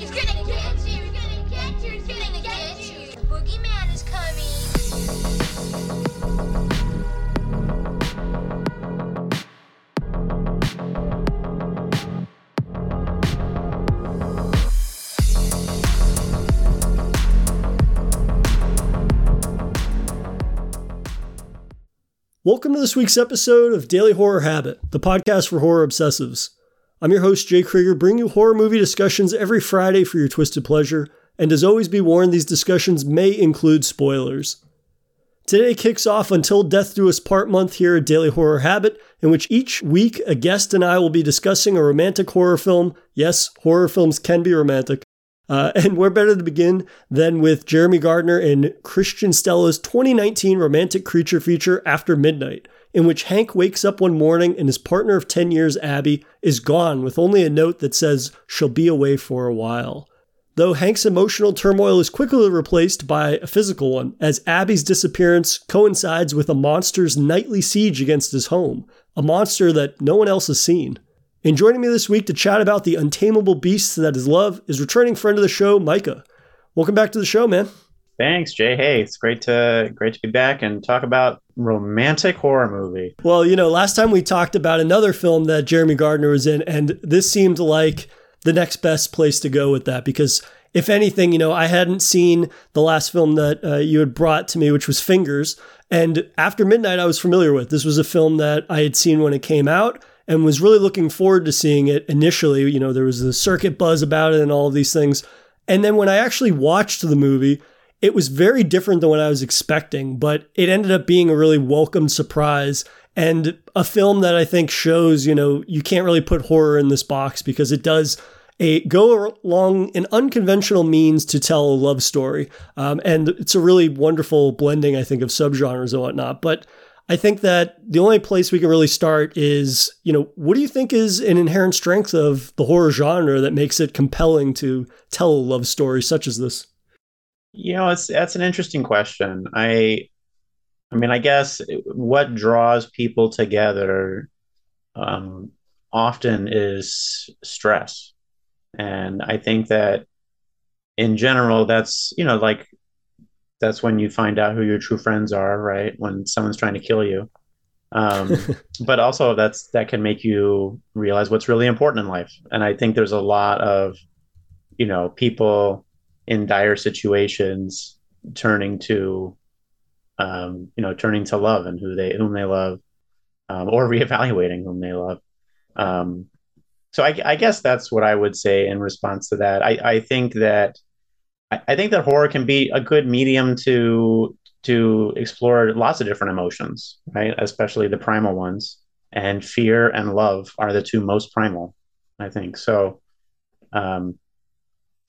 He's gonna get you. He's gonna get you. He's gonna get you. The boogeyman is coming. Welcome to this week's episode of Daily Horror Habit, the podcast for horror obsessives. I'm your host, Jay Krieger, bringing you horror movie discussions every Friday for your twisted pleasure, and as always, be warned these discussions may include spoilers. Today kicks off Until Death Do Us Part month here at Daily Horror Habit, in which each week a guest and I will be discussing a romantic horror film. Yes, horror films can be romantic. Uh, and where better to begin than with Jeremy Gardner and Christian Stella's 2019 romantic creature feature After Midnight, in which Hank wakes up one morning and his partner of 10 years, Abby, is gone with only a note that says she'll be away for a while. Though Hank's emotional turmoil is quickly replaced by a physical one, as Abby's disappearance coincides with a monster's nightly siege against his home, a monster that no one else has seen. And joining me this week to chat about the untamable beast that is love is returning friend of the show, Micah. Welcome back to the show, man. Thanks, Jay. Hey, it's great to great to be back and talk about romantic horror movie. Well, you know, last time we talked about another film that Jeremy Gardner was in, and this seemed like the next best place to go with that because if anything, you know, I hadn't seen the last film that uh, you had brought to me, which was Fingers. And After Midnight, I was familiar with. This was a film that I had seen when it came out and was really looking forward to seeing it initially. You know, there was the circuit buzz about it and all of these things. And then when I actually watched the movie, it was very different than what I was expecting, but it ended up being a really welcome surprise and a film that I think shows, you know, you can't really put horror in this box because it does a go along an unconventional means to tell a love story. Um, and it's a really wonderful blending, I think, of subgenres and whatnot. But I think that the only place we can really start is, you know, what do you think is an inherent strength of the horror genre that makes it compelling to tell a love story such as this? You know, it's that's an interesting question. I I mean, I guess what draws people together um, often is stress. And I think that in general, that's, you know, like that's when you find out who your true friends are, right? When someone's trying to kill you. Um, but also that's that can make you realize what's really important in life. And I think there's a lot of, you know, people in dire situations turning to um, you know, turning to love and who they whom they love, um, or reevaluating whom they love. Um, so I, I, guess that's what I would say in response to that. I, I think that I, I think that horror can be a good medium to to explore lots of different emotions, right? Especially the primal ones. And fear and love are the two most primal, I think. So, um,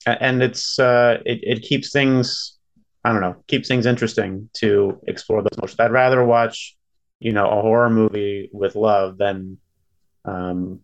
and it's uh, it, it keeps things I don't know, keeps things interesting to explore those emotions. I'd rather watch, you know, a horror movie with love than, um,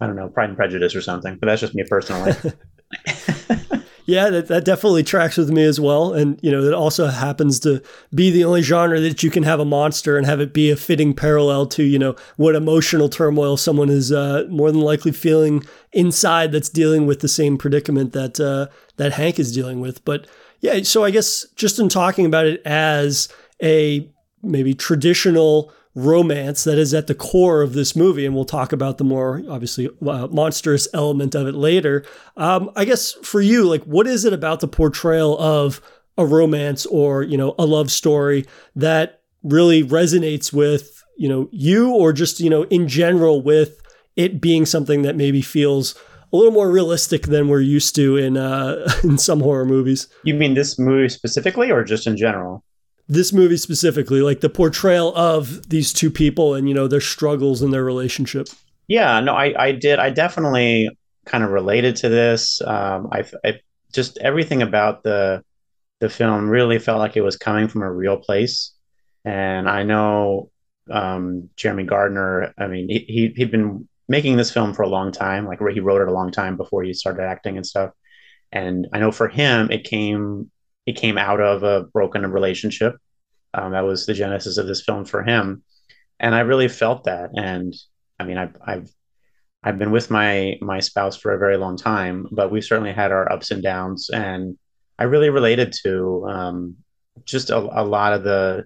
I don't know, Pride and Prejudice or something. But that's just me personally. yeah, that, that definitely tracks with me as well. And, you know, it also happens to be the only genre that you can have a monster and have it be a fitting parallel to, you know, what emotional turmoil someone is uh, more than likely feeling inside that's dealing with the same predicament that, uh, that Hank is dealing with. But, yeah, so I guess just in talking about it as a maybe traditional romance that is at the core of this movie, and we'll talk about the more obviously uh, monstrous element of it later. Um, I guess for you, like, what is it about the portrayal of a romance or you know a love story that really resonates with you know you, or just you know in general with it being something that maybe feels a little more realistic than we're used to in uh, in some horror movies. You mean this movie specifically, or just in general? This movie specifically, like the portrayal of these two people and you know their struggles in their relationship. Yeah, no, I I did. I definitely kind of related to this. Um, I, I just everything about the the film really felt like it was coming from a real place, and I know um, Jeremy Gardner. I mean, he, he he'd been making this film for a long time. Like he wrote it a long time before he started acting and stuff. And I know for him, it came it came out of a broken relationship. Um, that was the genesis of this film for him, and I really felt that. And I mean, I've, I've I've been with my my spouse for a very long time, but we've certainly had our ups and downs, and I really related to um, just a, a lot of the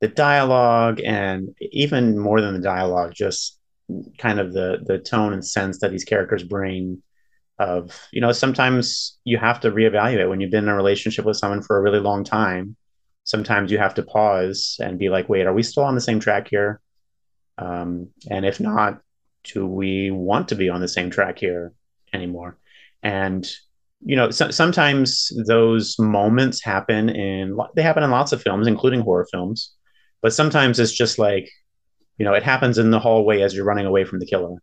the dialogue, and even more than the dialogue, just kind of the the tone and sense that these characters bring. Of you know, sometimes you have to reevaluate when you've been in a relationship with someone for a really long time. Sometimes you have to pause and be like, "Wait, are we still on the same track here?" Um, and if not, do we want to be on the same track here anymore? And you know, so, sometimes those moments happen in they happen in lots of films, including horror films. But sometimes it's just like, you know, it happens in the hallway as you're running away from the killer.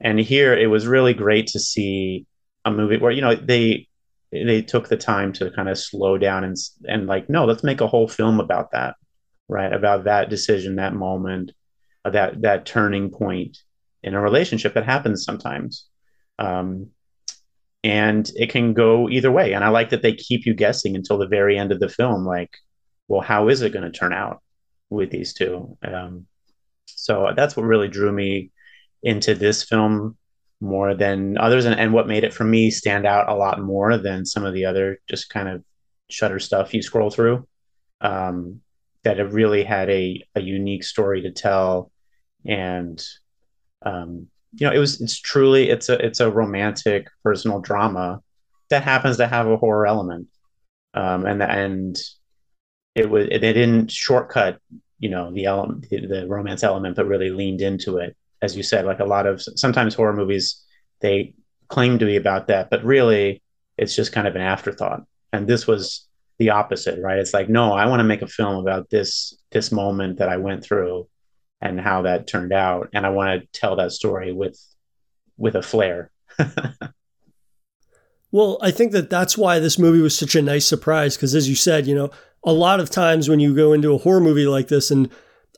And here, it was really great to see a movie where you know they they took the time to kind of slow down and and like, no, let's make a whole film about that, right? About that decision, that moment, that that turning point in a relationship that happens sometimes. Um, and it can go either way. And I like that they keep you guessing until the very end of the film, like, well, how is it going to turn out with these two? Um, so that's what really drew me into this film more than others, and, and what made it for me stand out a lot more than some of the other just kind of Shudder stuff you scroll through. Um, that it really had a, a unique story to tell, and um, you know, it was it's truly it's a it's a romantic personal drama that happens to have a horror element, um, and and it was they didn't shortcut you know the element the, the romance element, but really leaned into it, as you said. Like a lot of sometimes horror movies, they claim to be about that, but really it's just kind of an afterthought. And this was the opposite, right? It's like, no, I want to make a film about this this moment that I went through and how that turned out and i want to tell that story with with a flair well i think that that's why this movie was such a nice surprise because as you said you know a lot of times when you go into a horror movie like this and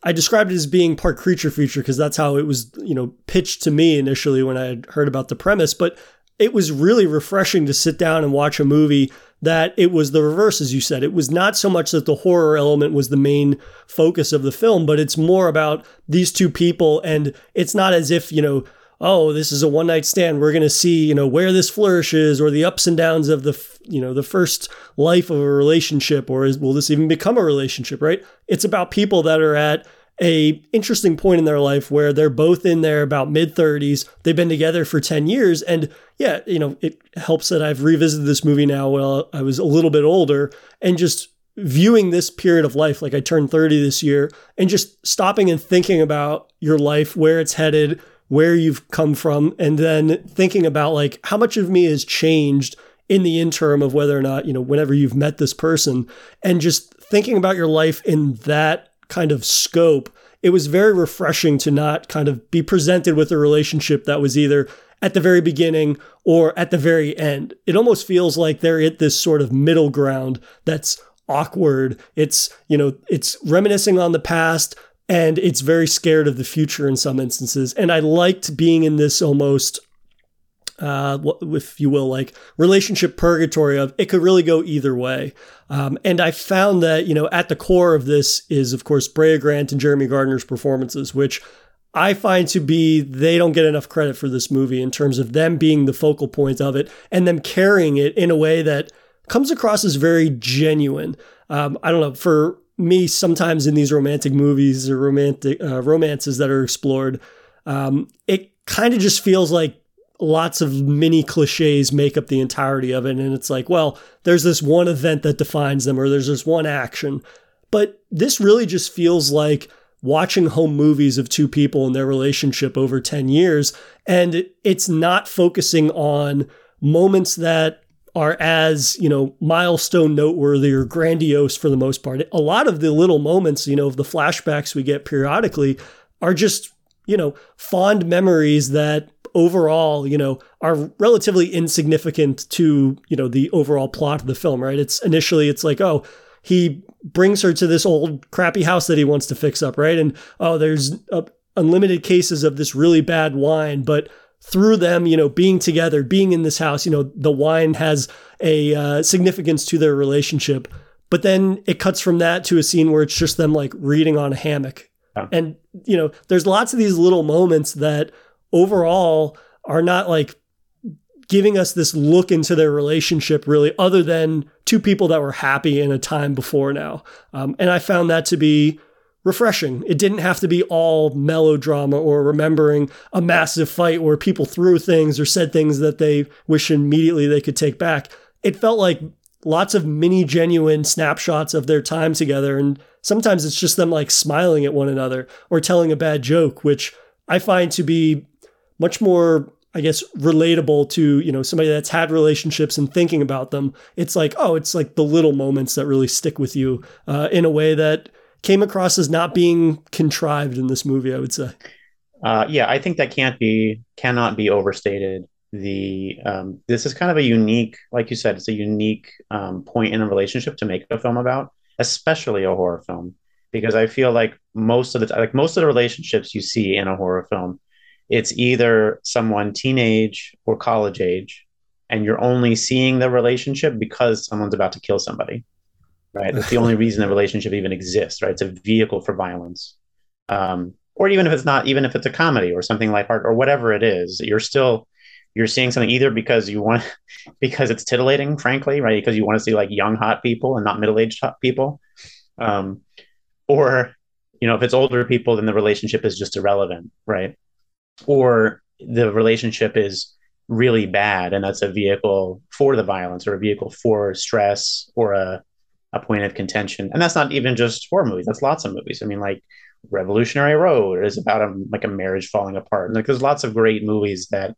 i described it as being part creature feature because that's how it was you know pitched to me initially when i had heard about the premise but it was really refreshing to sit down and watch a movie that it was the reverse, as you said. It was not so much that the horror element was the main focus of the film, but it's more about these two people. And it's not as if, you know, oh, this is a one night stand. We're going to see, you know, where this flourishes or the ups and downs of the, you know, the first life of a relationship, or is, will this even become a relationship, right? It's about people that are at a interesting point in their life where they're both in their about mid 30s. They've been together for 10 years. And yeah, you know, it helps that I've revisited this movie now while I was a little bit older and just viewing this period of life. Like I turned 30 this year and just stopping and thinking about your life, where it's headed, where you've come from, and then thinking about like how much of me has changed in the interim of whether or not, you know, whenever you've met this person and just thinking about your life in that kind of scope, it was very refreshing to not kind of be presented with a relationship that was either at the very beginning or at the very end. It almost feels like they're at this sort of middle ground that's awkward. It's, you know, it's reminiscing on the past and it's very scared of the future in some instances. And I liked being in this almost uh, if you will, like relationship purgatory of it could really go either way. Um, and I found that, you know, at the core of this is, of course, Brea Grant and Jeremy Gardner's performances, which I find to be they don't get enough credit for this movie in terms of them being the focal point of it and them carrying it in a way that comes across as very genuine. Um, I don't know, for me, sometimes in these romantic movies or romantic uh, romances that are explored, um, it kind of just feels like lots of mini cliches make up the entirety of it. And it's like, well, there's this one event that defines them, or there's this one action. But this really just feels like watching home movies of two people and their relationship over 10 years. And it's not focusing on moments that are as, you know, milestone noteworthy or grandiose for the most part. A lot of the little moments, you know, of the flashbacks we get periodically are just, you know, fond memories that overall, you know, are relatively insignificant to, you know, the overall plot of the film, right? It's initially it's like, oh, he brings her to this old crappy house that he wants to fix up, right? And oh, there's uh, unlimited cases of this really bad wine, but through them, you know, being together, being in this house, you know, the wine has a uh, significance to their relationship. But then it cuts from that to a scene where it's just them like reading on a hammock. Yeah. And, you know, there's lots of these little moments that overall are not like giving us this look into their relationship really other than two people that were happy in a time before now um, and i found that to be refreshing it didn't have to be all melodrama or remembering a massive fight where people threw things or said things that they wish immediately they could take back it felt like lots of mini genuine snapshots of their time together and sometimes it's just them like smiling at one another or telling a bad joke which i find to be much more I guess relatable to you know somebody that's had relationships and thinking about them. It's like oh, it's like the little moments that really stick with you uh, in a way that came across as not being contrived in this movie. I would say. Uh, yeah, I think that can't be cannot be overstated. The um, this is kind of a unique, like you said, it's a unique um, point in a relationship to make a film about, especially a horror film, because I feel like most of the like most of the relationships you see in a horror film it's either someone teenage or college age and you're only seeing the relationship because someone's about to kill somebody right? That's the only reason the relationship even exists right? It's a vehicle for violence. Um, or even if it's not even if it's a comedy or something like art or whatever it is you're still you're seeing something either because you want because it's titillating frankly right? Because you want to see like young hot people and not middle-aged hot people. Um, or you know if it's older people then the relationship is just irrelevant right? Or the relationship is really bad and that's a vehicle for the violence or a vehicle for stress or a, a point of contention. And that's not even just horror movies that's lots of movies. I mean like revolutionary road is about a like a marriage falling apart. And like there's lots of great movies that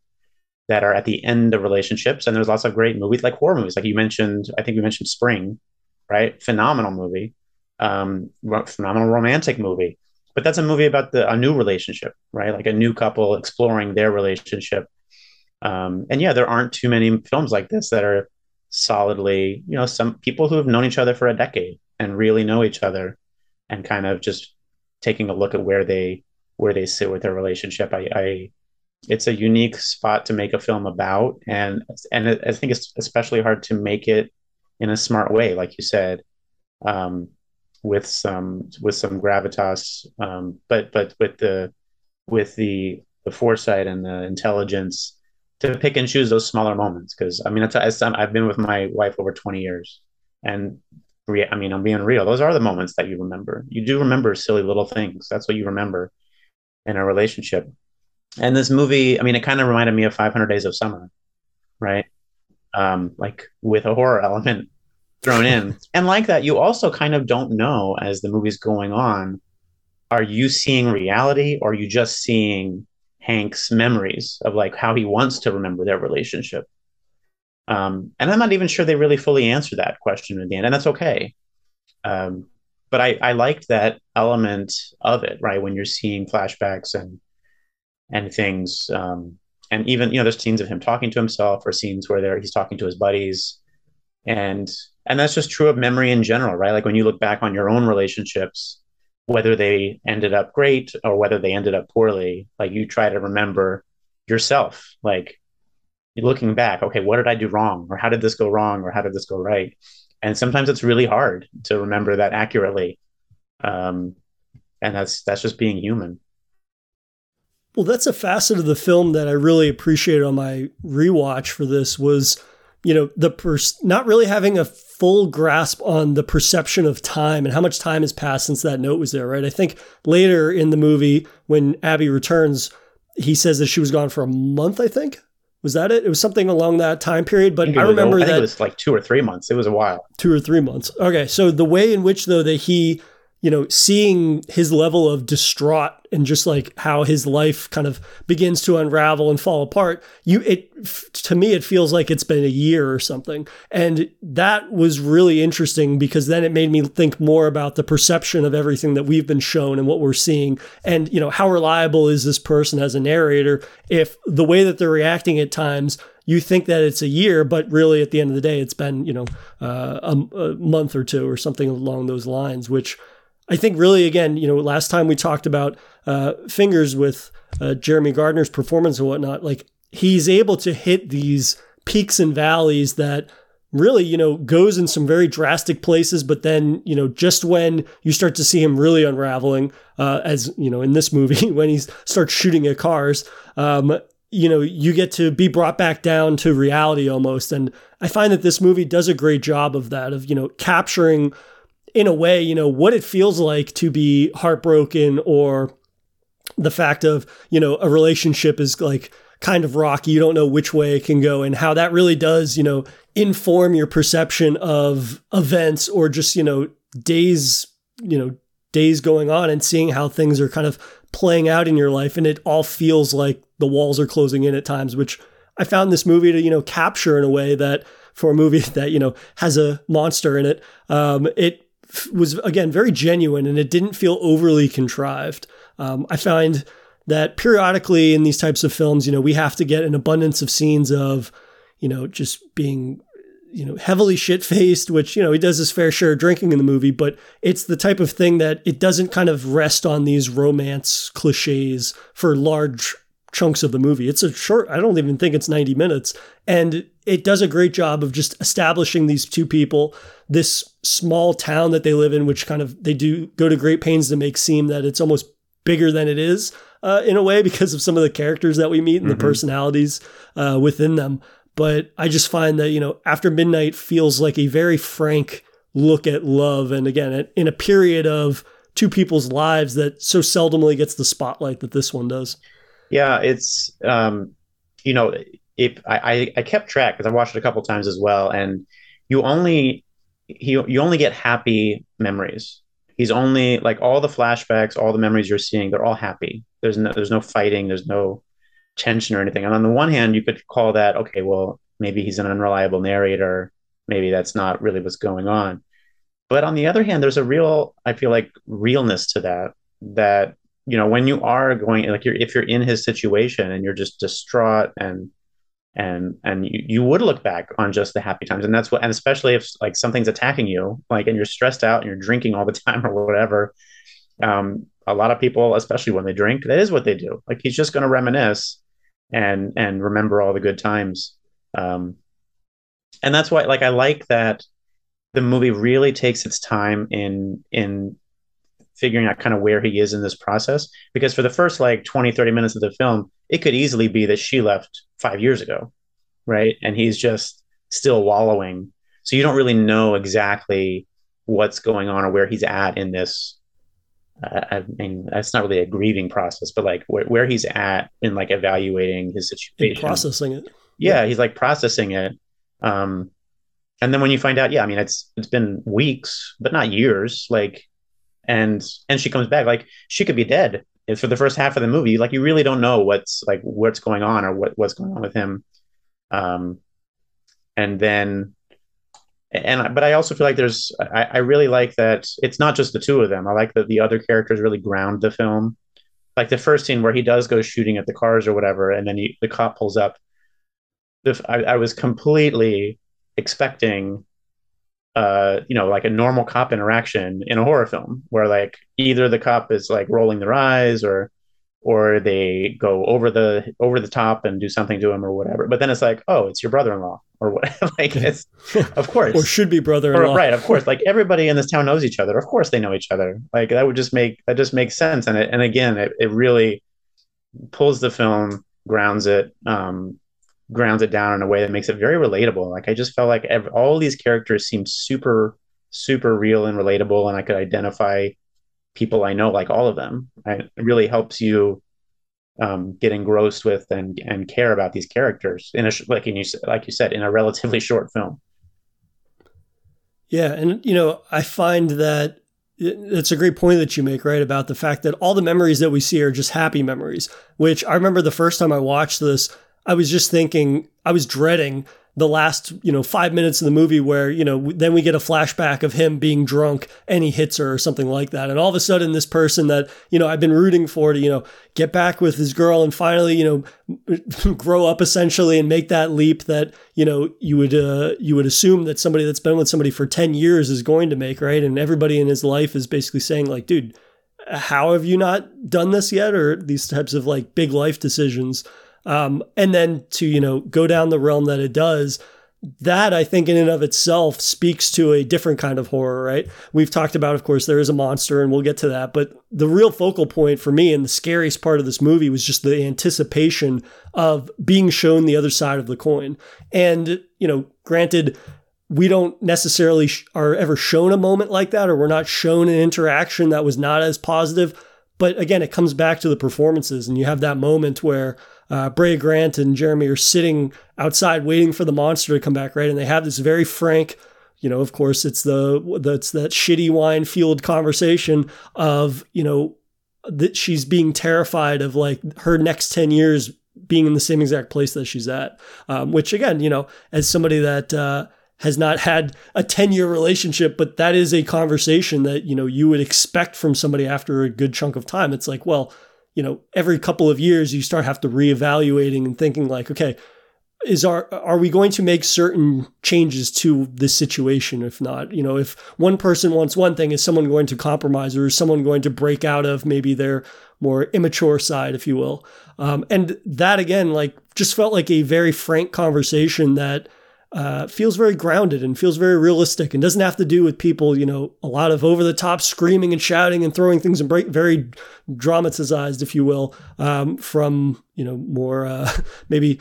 that are at the end of relationships and there's lots of great movies like horror movies. Like you mentioned i think we mentioned spring right? Phenomenal movie. Um phenomenal romantic movie. But that's a movie about the a new relationship, right? Like a new couple exploring their relationship. Um, and yeah, there aren't too many films like this that are solidly, you know, some people who have known each other for a decade and really know each other, and kind of just taking a look at where they where they sit with their relationship. I, I it's a unique spot to make a film about, and and I think it's especially hard to make it in a smart way, like you said. Um, with some with some gravitas, um, but but with the with the the foresight and the intelligence to pick and choose those smaller moments. Because I mean, it's, I've been with my wife over twenty years, and I mean, I'm being real. Those are the moments that you remember. You do remember silly little things. That's what you remember in a relationship. And this movie, I mean, it kind of reminded me of 500 Days of Summer, right? Um, like with a horror element thrown in. and like that, you also kind of don't know as the movie's going on, are you seeing reality or are you just seeing Hank's memories of like how he wants to remember their relationship? Um, and I'm not even sure they really fully answer that question at the end, and that's okay. Um, but I, I liked that element of it, right? When you're seeing flashbacks and and things, um, and even you know, there's scenes of him talking to himself, or scenes where there he's talking to his buddies, and and that's just true of memory in general right like when you look back on your own relationships whether they ended up great or whether they ended up poorly like you try to remember yourself like looking back okay what did i do wrong? Or how did this go wrong? Or how did this go right? And sometimes it's really hard to remember that accurately. Um, and that's that's just being human. Well that's a facet of the film that i really appreciated on my rewatch for this was you know the pers- not really having a full grasp on the perception of time and how much time has passed since that note was there right? I think later in the movie when abby returns he says that she was gone for a month i think. Was that it? It was something along that time period but i, I remember I that it was like two or three months. It was a while. Two or three months. Okay so the way in which though that he you know, seeing his level of distraught and just like how his life kind of begins to unravel and fall apart, you it to me it feels like it's been a year or something. And that was really interesting because then it made me think more about the perception of everything that we've been shown and what we're seeing and you know, how reliable is this person as a narrator if the way that they're reacting at times you think that it's a year, but really at the end of the day, it's been, you know, uh, a, a month or two or something along those lines, which I think really, again, you know, last time we talked about uh, fingers with uh, Jeremy Gardner's performance and whatnot, like he's able to hit these peaks and valleys that really, you know, goes in some very drastic places. But then, you know, just when you start to see him really unraveling, uh, as you know, in this movie, when he starts shooting at cars, um, you know, you get to be brought back down to reality almost. And I find that this movie does a great job of that, of, you know, capturing in a way, you know, what it feels like to be heartbroken or the fact of, you know, a relationship is like kind of rocky. You don't know which way it can go and how that really does, you know, inform your perception of events or just, you know, days, you know, days going on and seeing how things are kind of playing out in your life. And it all feels like the walls are closing in at times, which I found this movie to, you know, capture in a way that for a movie that, you know, has a monster in it, um, it was again very genuine and it didn't feel overly contrived. Um, I find that periodically in these types of films, you know, we have to get an abundance of scenes of, you know, just being, you know, heavily shit faced, which, you know, he does his fair share of drinking in the movie, but it's the type of thing that it doesn't kind of rest on these romance cliches for large chunks of the movie. It's a short, I don't even think it's 90 minutes. And it does a great job of just establishing these two people, this small town that they live in, which kind of they do go to great pains to make seem that it's almost bigger than it is uh, in a way because of some of the characters that we meet and mm-hmm. the personalities uh, within them. But I just find that, you know, After Midnight feels like a very frank look at love. And again, in a period of two people's lives that so seldomly gets the spotlight that this one does. Yeah, it's um, you know, if I I kept track because I watched it a couple times as well, and you only he you only get happy memories. He's only like all the flashbacks, all the memories you're seeing, they're all happy. There's no there's no fighting, there's no tension or anything. And on the one hand, you could call that okay, well maybe he's an unreliable narrator, maybe that's not really what's going on. But on the other hand, there's a real I feel like realness to that that you know when you are going like you're if you're in his situation and you're just distraught and and and you, you would look back on just the happy times. And that's what and especially if like something's attacking you like and you're stressed out and you're drinking all the time or whatever um a lot of people especially when they drink that is what they do. Like he's just going to reminisce and and remember all the good times. Um and that's why like i like that the movie really takes its time in in figuring out kind of where he is in this process because for the first like 20 30 minutes of the film it could easily be that she left 5 years ago right and he's just still wallowing so you don't really know exactly what's going on or where he's at in this uh, I mean, that's not really a grieving process, but like where, where he's at in like evaluating his situation, processing it. Yeah, yeah, he's like processing it. Um, and then when you find out, yeah, I mean, it's it's been weeks, but not years. Like and and she comes back like she could be dead for the first half of the movie. Like you really don't know what's like what's going on or what, what's going on with him. Um and then and but i also feel like there's I, I really like that it's not just the two of them. I like that the other characters really ground the film. Like the first scene where he does go shooting at the cars or whatever and then he, the cop pulls up. The, I, I was completely expecting uh, you know, like a normal cop interaction in a horror film where like either the cop is like rolling their eyes or or they go over the over the top and do something to him or whatever. But then it's like, oh, it's your brother-in-law or what? like it's of course or should be brother-in-law, or, right? Of course, like everybody in this town knows each other. Of course, they know each other. Like that would just make that just makes sense. And it, and again, it, it really pulls the film, grounds it, um, grounds it down in a way that makes it very relatable. Like I just felt like every, all these characters seemed super, super real and relatable, and I could identify people I know, like all of them. It really helps you um, get engrossed with and and care about these characters in a like you like you said in a relatively short film. Yeah, and you know I find that it's a great point that you make, right? About the fact that all the memories that we see are just happy memories, which I remember the first time I watched this, I was just thinking, I was dreading the last, you know, five minutes of the movie where, you know, then we get a flashback of him being drunk and he hits her or something like that. And all of a sudden, this person that, you know, I've been rooting for to, you know, get back with his girl and finally, you know, grow up essentially and make that leap that, you know, you would, uh, you would assume that somebody that's been with somebody for 10 years is going to make, right? And everybody in his life is basically saying, like, dude, how have you not done this yet? Or these types of like big life decisions um, and then to, you know, go down the realm that it does, that I think in and of itself speaks to a different kind of horror, right? We've talked about, of course, there is a monster and we'll get to that. But the real focal point for me and the scariest part of this movie was just the anticipation of being shown the other side of the coin. And, you know, granted, we don't necessarily sh- are ever shown a moment like that, or we're not shown an interaction that was not as positive. But again, it comes back to the performances, and you have that moment where uh, Brea Grant and Jeremy are sitting outside waiting for the monster to come back, right? And they have this very frank, you know, of course, it's the that's that shitty wine fueled conversation of you know that she's being terrified of like her next ten years being in the same exact place that she's at, um, which again, you know, as somebody that uh, has not had a 10 year relationship, but that is a conversation that, you know, you would expect from somebody after a good chunk of time. It's like, well, you know, every couple of years you start have to reevaluating and thinking like, okay, is our are we going to make certain changes to this situation? If not you know if one person wants one thing is someone going to compromise or is someone going to break out of maybe their more immature side if you will? Um, and that again like just felt like a very frank conversation that uh, feels very grounded and feels very realistic and doesn't have to do with people, you know, a lot of over the top screaming and shouting and throwing things and break, very dramatized, if you will, um, from, you know, more, uh, maybe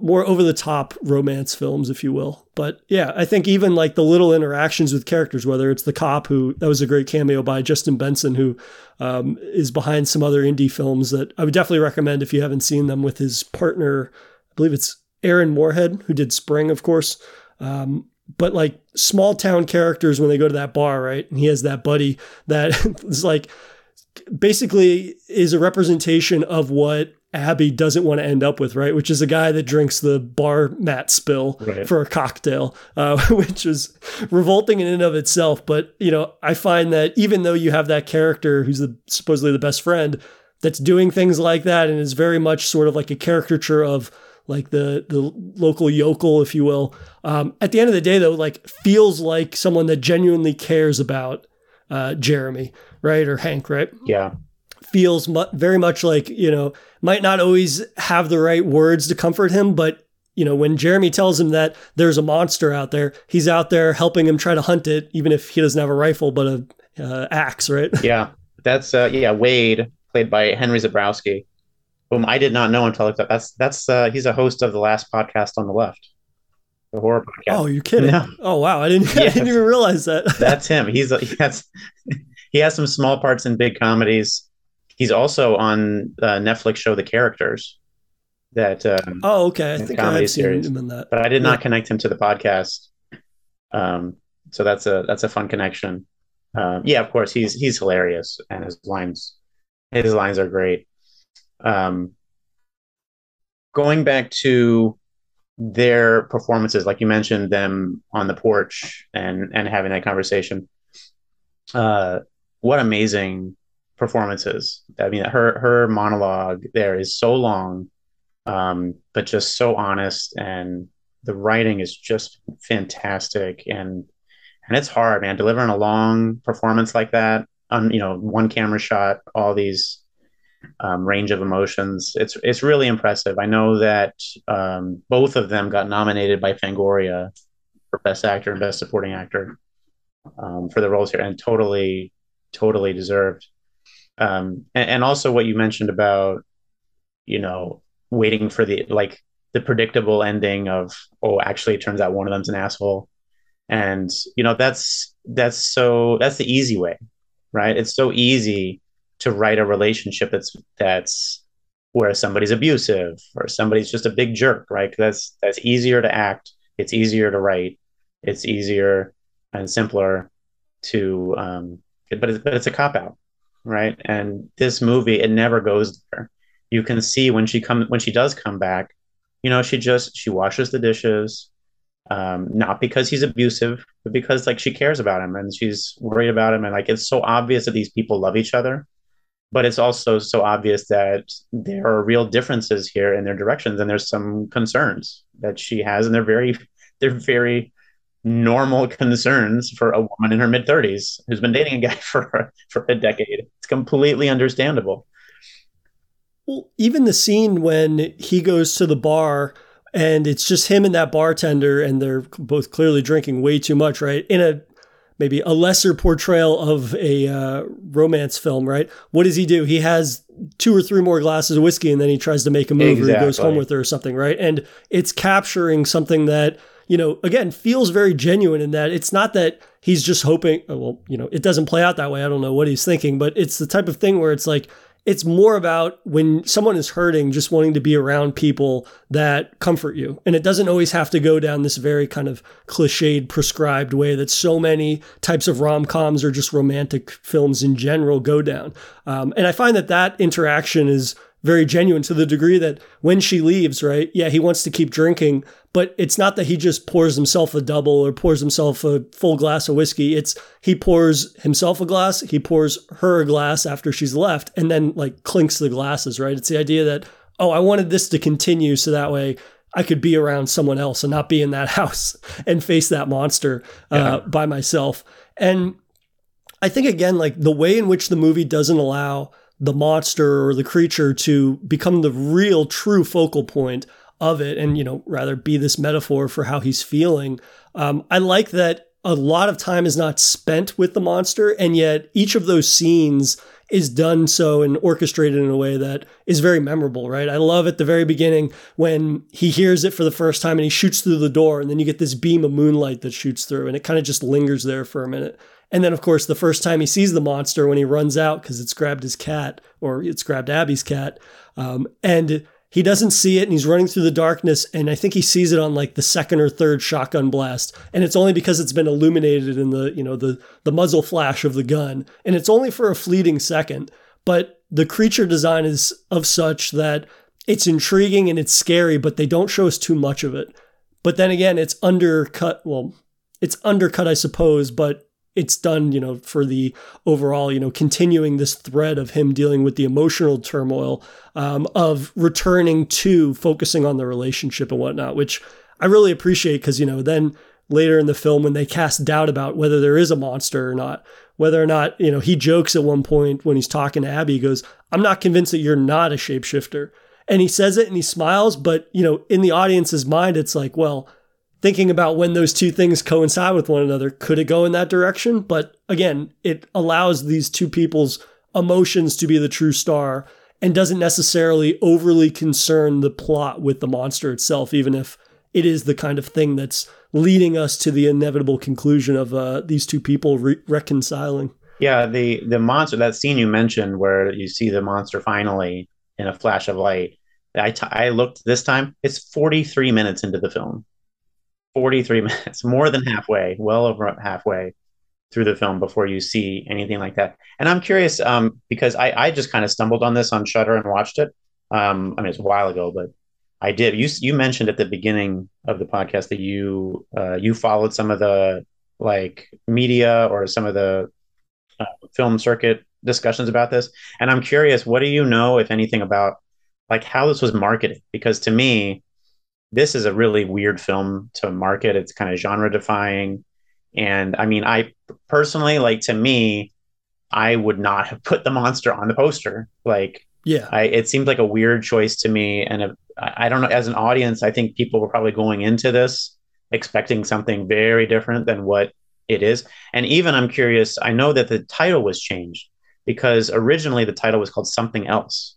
more over the top romance films, if you will. But yeah, I think even like the little interactions with characters, whether it's the cop who that was a great cameo by Justin Benson, who um, is behind some other indie films that I would definitely recommend if you haven't seen them with his partner. I believe it's Aaron Moorhead, who did Spring, of course. Um, but like small town characters when they go to that bar, right? And he has that buddy that is like basically is a representation of what Abby doesn't want to end up with, right? Which is a guy that drinks the bar mat spill right. for a cocktail, uh, which is revolting in and of itself. But, you know, I find that even though you have that character who's the, supposedly the best friend that's doing things like that and is very much sort of like a caricature of like the the local yokel, if you will. Um, at the end of the day, though, like feels like someone that genuinely cares about uh, Jeremy, right, or Hank, right? Yeah, feels mu- very much like you know might not always have the right words to comfort him, but you know when Jeremy tells him that there's a monster out there, he's out there helping him try to hunt it, even if he doesn't have a rifle but a uh, axe, right? Yeah, that's uh, yeah Wade, played by Henry Zebrowski whom I did not know until I That's that's uh, he's a host of the last podcast on the left, the horror podcast. Oh, you're kidding? Yeah. Oh, wow! I didn't, yes. I didn't even realize that. that's him. He's he has he has some small parts in big comedies. He's also on the Netflix show The Characters. That um, oh, okay. I think I have seen him in that, but I did not connect him to the podcast. Um, so that's a that's a fun connection. Um, yeah, of course, he's he's hilarious, and his lines his lines are great. Um, going back to their performances, like you mentioned them on the porch and and having that conversation. Uh, what amazing performances! I mean, her her monologue there is so long, um, but just so honest, and the writing is just fantastic. And and it's hard, man, delivering a long performance like that on you know one camera shot, all these um, range of emotions. It's it's really impressive. I know that um, both of them got nominated by Fangoria for Best Actor and Best Supporting Actor um, for the roles here, and totally, totally deserved. Um, and, and also what you mentioned about, you know, waiting for the like the predictable ending of oh, actually, it turns out one of them's an asshole, and you know that's that's so that's the easy way, right? It's so easy to write a relationship that's that's where somebody's abusive or somebody's just a big jerk, right? That's that's easier to act. It's easier to write. It's easier and simpler to, um, but it's, but it's a cop out, right? And this movie, it never goes there. You can see when she come when she does come back, you know, she just she washes the dishes, um, not because he's abusive, but because like she cares about him and she's worried about him, and like it's so obvious that these people love each other but it's also so obvious that there are real differences here in their directions and there's some concerns that she has and they're very they're very normal concerns for a woman in her mid 30s who's been dating a guy for for a decade it's completely understandable well even the scene when he goes to the bar and it's just him and that bartender, and they're both clearly drinking way too much, right? In a maybe a lesser portrayal of a uh, romance film, right? What does he do? He has two or three more glasses of whiskey and then he tries to make a move or he goes home with her or something, right? And it's capturing something that, you know, again, feels very genuine in that it's not that he's just hoping, well, you know, it doesn't play out that way. I don't know what he's thinking, but it's the type of thing where it's like, it's more about when someone is hurting, just wanting to be around people that comfort you. And it doesn't always have to go down this very kind of cliched, prescribed way that so many types of rom coms or just romantic films in general go down. Um, and I find that that interaction is very genuine to the degree that when she leaves, right? Yeah, he wants to keep drinking, but it's not that he just pours himself a double or pours himself a full glass of whiskey. It's he pours himself a glass, he pours her a glass after she's left, and then like clinks the glasses, right? It's the idea that, oh, I wanted this to continue so that way I could be around someone else and not be in that house and face that monster uh, yeah. by myself. And I think again, like the way in which the movie doesn't allow the monster or the creature to become the real true focal point of it and you know rather be this metaphor for how he's feeling um, i like that a lot of time is not spent with the monster and yet each of those scenes is done so and orchestrated in a way that is very memorable, right? I love at the very beginning when he hears it for the first time and he shoots through the door, and then you get this beam of moonlight that shoots through, and it kind of just lingers there for a minute. And then, of course, the first time he sees the monster when he runs out because it's grabbed his cat or it's grabbed Abby's cat. Um, and he doesn't see it and he's running through the darkness. And I think he sees it on like the second or third shotgun blast. And it's only because it's been illuminated in the, you know, the, the muzzle flash of the gun. And it's only for a fleeting second. But the creature design is of such that it's intriguing and it's scary, but they don't show us too much of it. But then again, it's undercut. Well, it's undercut, I suppose, but it's done, you know, for the overall, you know, continuing this thread of him dealing with the emotional turmoil um, of returning to focusing on the relationship and whatnot, which I really appreciate because, you know, then later in the film when they cast doubt about whether there is a monster or not, whether or not, you know, he jokes at one point when he's talking to Abby, he goes, I'm not convinced that you're not a shapeshifter. And he says it and he smiles, but, you know, in the audience's mind, it's like, well, thinking about when those two things coincide with one another, could it go in that direction? But again, it allows these two people's emotions to be the true star and doesn't necessarily overly concern the plot with the monster itself, even if it is the kind of thing that's leading us to the inevitable conclusion of uh, these two people re- reconciling. Yeah, the the monster that scene you mentioned where you see the monster finally in a flash of light. I, t- I looked this time. It's 43 minutes into the film. 43 minutes, more than halfway, well over halfway through the film before you see anything like that. And I'm curious um, because I, I just kind of stumbled on this on Shudder and watched it. Um, I mean, it's a while ago, but I did. You you mentioned at the beginning of the podcast that you uh, you followed some of the like media or some of the uh, film circuit discussions about this, and I'm curious, what do you know, if anything, about like how this was marketed? Because to me, this is a really weird film to market. It's kind of genre defying. And I mean, I personally, like to me, I would not have put the monster on the poster. Like, yeah, I, it seemed like a weird choice to me. And uh, if, I don't know, as an audience, I think people were probably going into this expecting something very different than what it is. And even I'm curious, I know that the title was changed because originally the title was called something else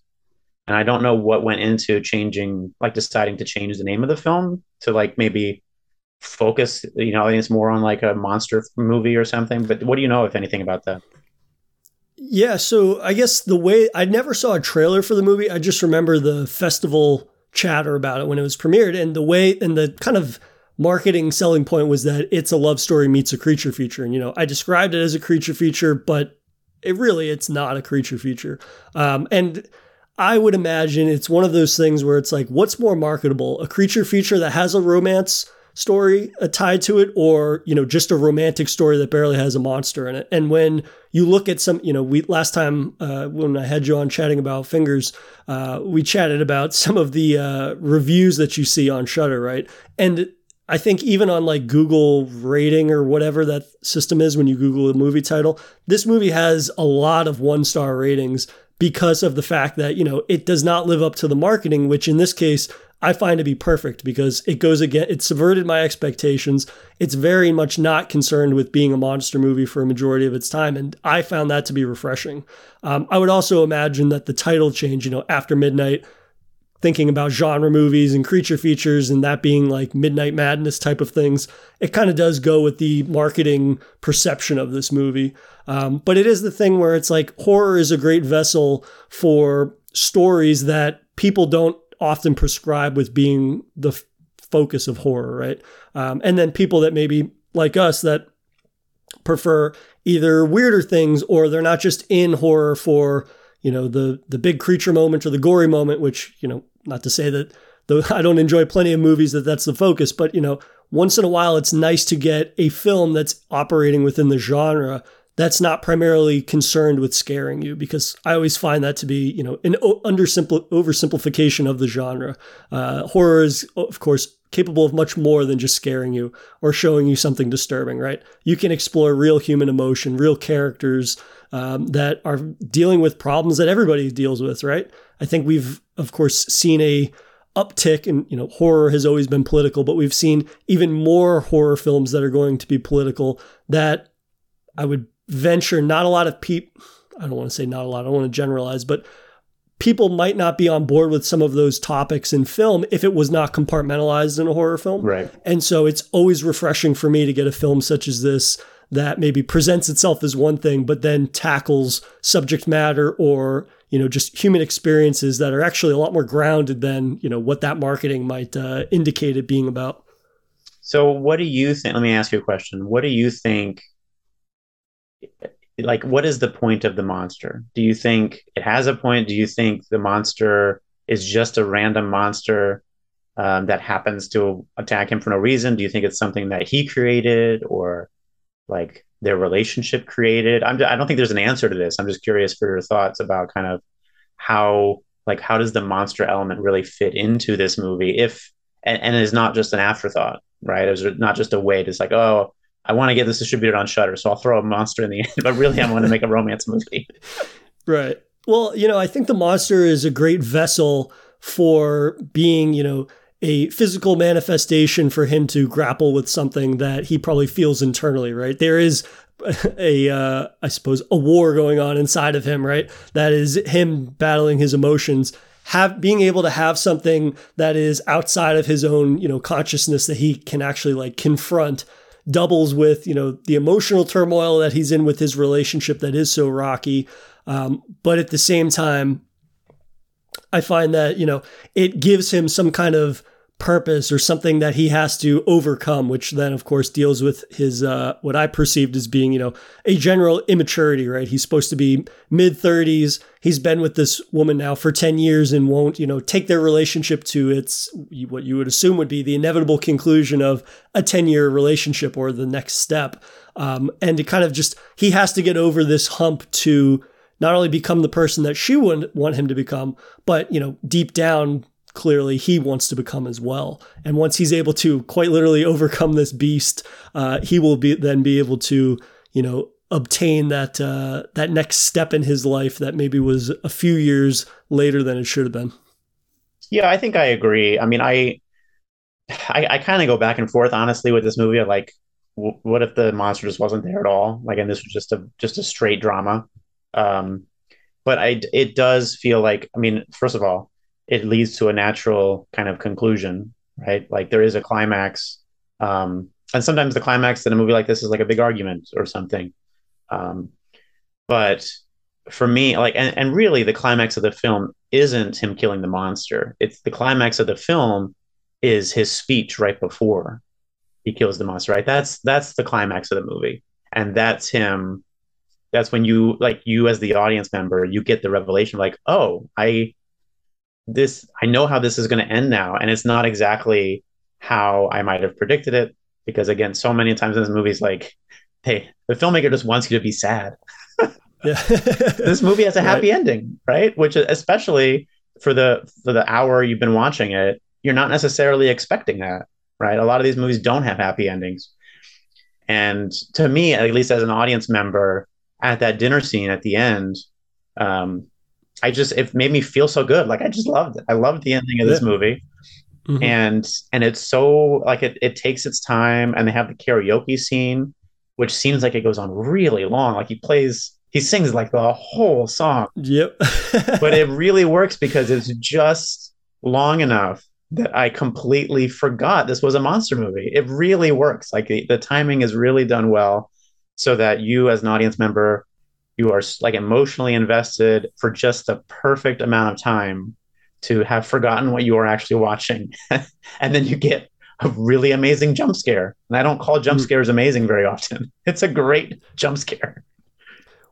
and I don't know what went into changing, like deciding to change the name of the film to like maybe focus, you know, it's more on like a monster movie or something. But what do you know, if anything, about that? Yeah, so I guess the way I never saw a trailer for the movie, I just remember the festival chatter about it when it was premiered, and the way and the kind of marketing selling point was that it's a love story meets a creature feature. And you know, I described it as a creature feature, but it really it's not a creature feature. Um, and I would imagine it's one of those things where it's like, what's more marketable, a creature feature that has a romance story uh, tied to it, or you know, just a romantic story that barely has a monster in it? And when you look at some, you know, we last time uh, when I had you on chatting about fingers, uh, we chatted about some of the uh, reviews that you see on Shudder, right? And I think even on like Google rating or whatever that system is when you Google a movie title, this movie has a lot of one star ratings because of the fact that, you know, it does not live up to the marketing, which in this case, I find to be perfect because it goes again, it subverted my expectations. It's very much not concerned with being a monster movie for a majority of its time. And I found that to be refreshing. Um, I would also imagine that the title change, you know, after midnight, thinking about genre movies and creature features and that being like midnight madness type of things, it kind of does go with the marketing perception of this movie. Um, but it is the thing where it's like horror is a great vessel for stories that people don't often prescribe with being the f- focus of horror, right? Um, and then people that maybe like us that prefer either weirder things or they're not just in horror for you know the the big creature moment or the gory moment, which you know not to say that though I don't enjoy plenty of movies that that's the focus, but you know, once in a while it's nice to get a film that's operating within the genre that's not primarily concerned with scaring you because I always find that to be, you know, an undersimple oversimplification of the genre. Uh, horror is, of course, capable of much more than just scaring you or showing you something disturbing, right? You can explore real human emotion, real characters um, that are dealing with problems that everybody deals with, right? I think we've, of course, seen a uptick and you know horror has always been political but we've seen even more horror films that are going to be political that i would venture not a lot of people i don't want to say not a lot i don't want to generalize but people might not be on board with some of those topics in film if it was not compartmentalized in a horror film Right. and so it's always refreshing for me to get a film such as this that maybe presents itself as one thing but then tackles subject matter or you know just human experiences that are actually a lot more grounded than you know what that marketing might uh, indicate it being about So, what do you think? Let me ask you a question. What do you think? Like, what is the point of the monster? Do you think it has a point? Do you think the monster is just a random monster um, that happens to attack him for no reason? Do you think it's something that he created or like their relationship created? I'm, I don't think there's an answer to this. I'm just curious for your thoughts about kind of how, like, how does the monster element really fit into this movie? If and, and is not just an afterthought, right? It's not just a way to, it's like, oh, I want to get this distributed on Shudder, so I'll throw a monster in the end. But really, I want to make a romance movie. right well you know i think the monster is a great vessel for being you know a physical manifestation for him to grapple with something that he probably feels internally right there is a uh, I suppose a war going on inside of him right that is him battling his emotions have being able to have something that is outside of his own you know consciousness that he can actually like confront doubles with you know the emotional turmoil that he's in with his relationship that is so rocky. Um, but at the same time i find that you know it gives him some kind of purpose or something that he has to overcome which then of course deals with his uh, what i perceived as being you know a general immaturity right? He's supposed to be mid 30s he's been with this woman now for 10 years and won't you know take their relationship to its what you would assume would be the inevitable conclusion of a 10 year relationship or the next step. Um, and to kind of just he has to get over this hump to not only become the person that she would want him to become but you know deep down clearly he wants to become as well. And once he's able to quite literally overcome this beast, uh, he will be then be able to, you know, obtain that uh, that next step in his life that maybe was a few years later than it should have been. Yeah, I think I agree. I mean, I I, I kind of go back and forth honestly with this movie. Like, w- what if the monster just wasn't there at all? Like, and this was just a just a straight drama. Um, but I it does feel like I mean, first of all, it leads to a natural kind of conclusion, right? Like there is a climax. Um, and sometimes the climax in a movie like this is like a big argument or something. Um, but for me, like, and, and really the climax of the film isn't him killing the monster. It's the climax of the film is his speech right before he kills the monster, right? That's, that's the climax of the movie. And that's him. That's when you, like, you as the audience member, you get the revelation, like, oh, I, this I know how this is going to end now, and it's not exactly how I might have predicted it. Because again, so many times in this movie, like, hey, the filmmaker just wants you to be sad. Yeah. this movie has a happy Right. ending, right? Which especially for the for the hour you've been watching it, you're not necessarily expecting that, right? A lot of these movies don't have happy endings. And to me, at least as an audience member, at that dinner scene at the end, um, I just it made me feel so good. Like I just loved it. I loved the ending of this Yeah. movie. Mhm. and and it's so like it, it takes its time and they have the karaoke scene which seems like it goes on really long like he plays he sings like the whole song Yep. but it really works because it's just long enough that I completely forgot this was a monster movie. It really works. Like the, the timing is really done well so that you as an audience member you are like emotionally invested for just the perfect amount of time to have forgotten what you are actually watching. and then you get a really amazing jump scare. And I don't call jump Mm. scares amazing very often. It's a great jump scare.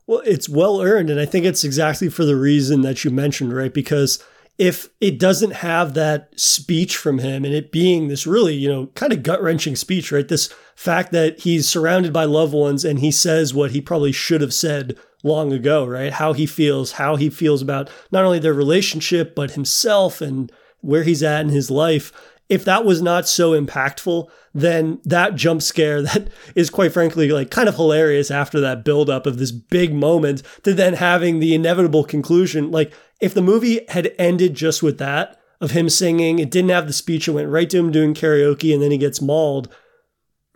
Well, it's well earned. And I think it's exactly for the reason that you mentioned, right? Because if it doesn't have that speech from him and it being this really, you know, kind of gut wrenching speech, right? This fact that he's surrounded by loved ones and he says what he probably should have said long ago, right? How he feels, how he feels about not only their relationship, but himself and where he's at in his life. If that was not so impactful, then that jump scare that is quite frankly like kind of hilarious after that buildup of this big moment to then having the inevitable conclusion. Like if the movie had ended just with that of him singing, it didn't have the speech, it went right to him doing karaoke and then he gets mauled.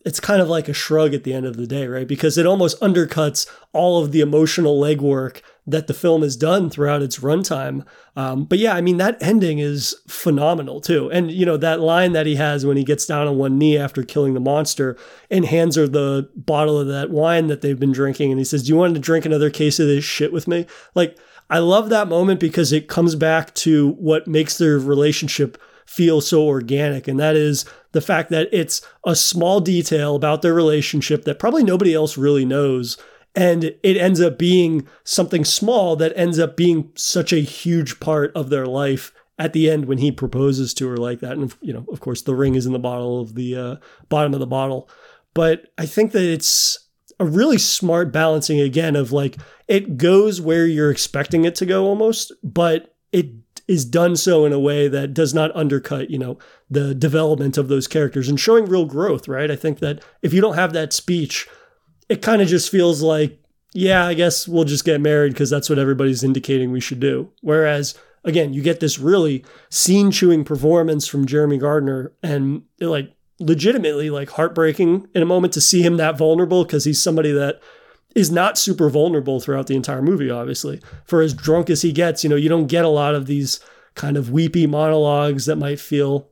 It's kind of like a shrug at the end of the day, right? Because it almost undercuts all of the emotional legwork that the film has done throughout its runtime. Um, but yeah, I mean, that ending is phenomenal too. And, you know, that line that he has when he gets down on one knee after killing the monster and hands her the bottle of that wine that they've been drinking. And he says, Do you want to drink another case of this shit with me? Like, I love that moment because it comes back to what makes their relationship feel so organic. And that is the fact that it's a small detail about their relationship that probably nobody else really knows. And it ends up being something small that ends up being such a huge part of their life at the end when he proposes to her like that. And, you know, of course, the ring is in the bottle of the uh, bottom of the bottle. But I think that it's a really smart balancing again of like it goes where you're expecting it to go almost, but it is done so in a way that does not undercut, you know, the development of those characters and showing real growth, right? I think that if you don't have that speech, it kind of just feels like, yeah, I guess we'll just get married because that's what everybody's indicating we should do. Whereas again, you get this really scene chewing performance from Jeremy Gardner and like legitimately like heartbreaking in a moment to see him that vulnerable because he's somebody that is not super vulnerable throughout the entire movie, obviously. For as drunk as he gets, you know, you don't get a lot of these kind of weepy monologues that might feel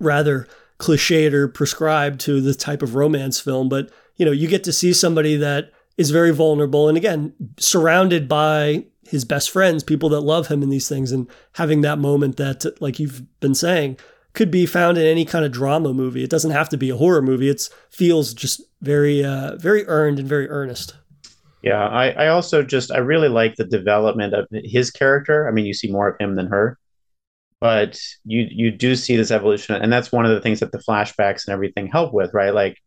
rather cliched or prescribed to the type of romance film. But, you know, you get to see somebody that is very vulnerable and again, surrounded by his best friends, people that love him and these things, and having that moment that, like you've been saying, could be found in any kind of drama movie. It doesn't have to be a horror movie. It feels just very, uh, very earned and very earnest. Yeah, I, I also just I really like the development of his character. I mean, you see more of him than her, but you you do see this evolution, and that's one of the things that the flashbacks and everything help with, right? Like,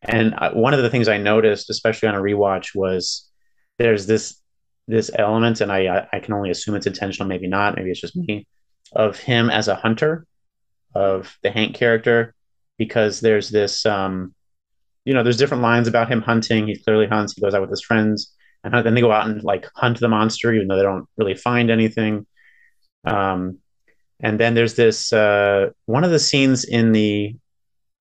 and one of the things I noticed, especially on a rewatch, was there's this this element, and I I- I can only assume it's intentional, maybe not, maybe it's just me, of him as a hunter, of the Hank character, because there's this um you know, there's different lines about him hunting. He clearly hunts. He goes out with his friends, and then they go out and like hunt the monster, even though they don't really find anything. Um, and then there's this uh, one of the scenes in the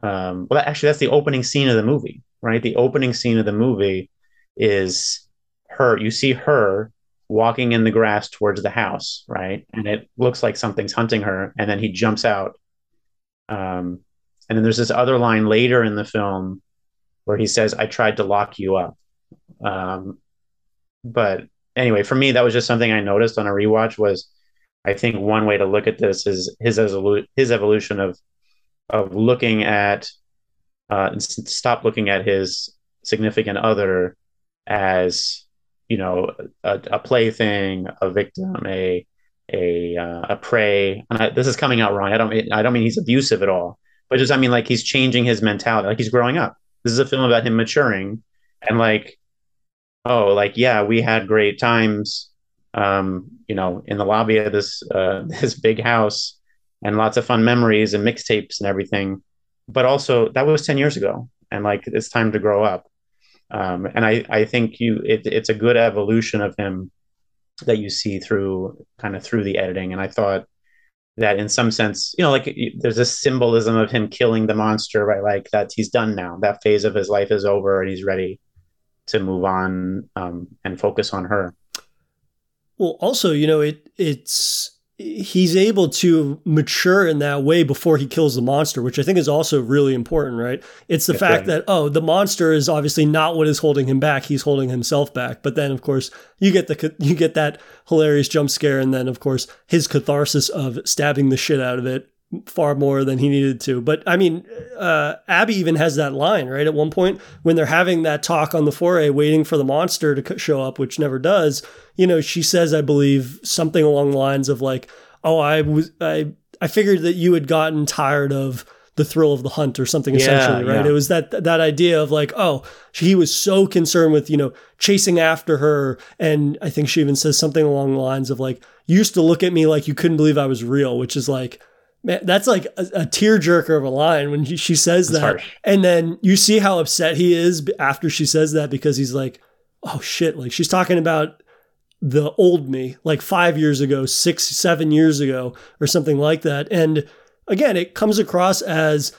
um, well, actually, that's the opening scene of the movie, right? The opening scene of the movie is her. You see her walking in the grass towards the house, right? And it looks like something's hunting her, and then he jumps out. Um, and then there's this other line later in the film where he says, "I tried to lock you up." Um, but anyway, for me, that was just something I noticed on a rewatch. Was I think one way to look at this is his his evolution of of looking at uh, stop looking at his significant other as you know a, a plaything, a victim, a a uh, a prey. And I, this is coming out wrong. I don't I don't mean he's abusive at all, but just I mean like he's changing his mentality, like he's growing up. This is a film about him maturing and like oh like yeah we had great times um you know in the lobby of this uh this big house and lots of fun memories and mixtapes and everything but also that was 10 years ago and like it's time to grow up um and i i think you it, it's a good evolution of him that you see through kind of through the editing and i thought that in some sense, you know, like there's a symbolism of him killing the monster, right? Like that he's done now. That phase of his life is over, and he's ready to move on um, and focus on her. Well, also, you know, it it's he's able to mature in that way before he kills the monster, which I think is also really important, right? It's the fact that oh, the monster is obviously not what is holding him back; he's holding himself back. But then, of course, you get the you get that hilarious jump scare, and then, of course, his catharsis of stabbing the shit out of it far more than he needed to. But I mean, uh, Abby even has that line right at one point when they're having that talk on the foray, waiting for the monster to show up, which never does. You know, she says, I believe something along the lines of like, "Oh, I was I I figured that you had gotten tired of." the thrill of the hunt or something Yeah, essentially right yeah. it was that that idea of like oh he was so concerned with you know chasing after her and i think she even says something along the lines of like you used to look at me like you couldn't believe i was real which is like man that's like a, a tearjerker of a line when she, she says It's that. harsh. and then you see how upset he is after she says that because he's like oh shit. Like she's talking about the old me like five years ago six seven years ago or something like that. And again it comes across as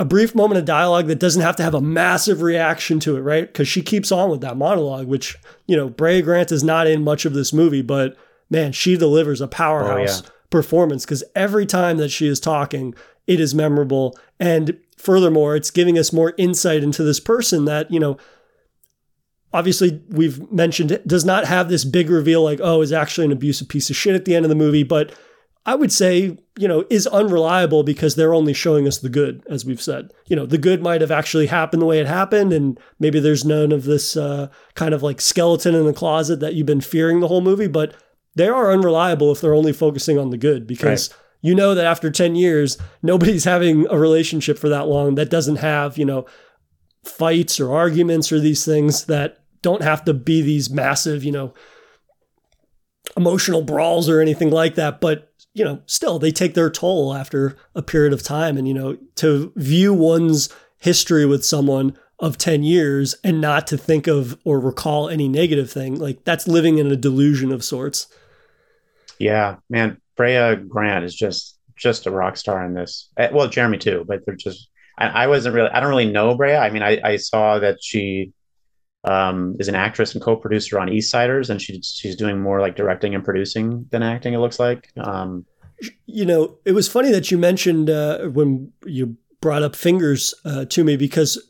a brief moment of dialogue that doesn't have to have a massive reaction to it right? Because she keeps on with that monologue which you know brea grant is not in much of this movie but man she delivers a oh, powerhouse performance because every time that she is talking it is memorable. And furthermore it's giving us more insight into this person that you know obviously we've mentioned it does not have this big reveal like oh is actually an abusive piece of shit at the end of the movie but i would say you know is unreliable because they're only showing us the good as we've said. You know the good might have actually happened the way it happened and maybe there's none of this uh, kind of like skeleton in the closet that you've been fearing the whole movie but they are unreliable if they're only focusing on the good because you know that after 10 years nobody's having a relationship for that long that doesn't have you know fights or arguments or these things that don't have to be these massive, you know, emotional brawls or anything like that. But, you know, still they take their toll after a period of time. And, you know, to view one's history with someone of 10 years and not to think of or recall any negative thing, like that's living in a delusion of sorts. Yeah, man, Brea Grant is just just a rock star in this. Eh, Well, Jeremy too, but they're just. I, wasn't really. I don't really know Brea. I mean, I, I saw that she um, is an actress and co-producer on EastSiders, and she she's doing more like directing and producing than acting. It looks like. Um, you know, it was funny that you mentioned uh, when you brought up fingers uh, to me because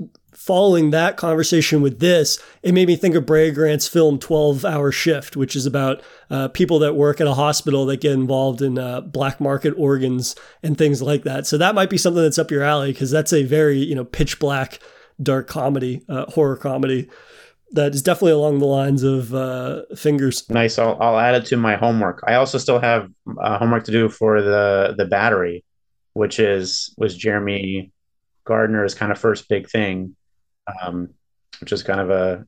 following that conversation with this, it made me think of Brea Grant's film 12 Hour Shift, which is about uh, people that work at a hospital that get involved in uh, black market organs and things like that. So that might be something that's up your alley because that's a very, you know, pitch black, dark comedy, uh, horror comedy that is definitely along the lines of uh, fingers. nice. I'll I'll add it to my homework. I also still have uh, homework to do for the the battery, which is was Jeremy Gardner's kind of first big thing, um, which is kind of a,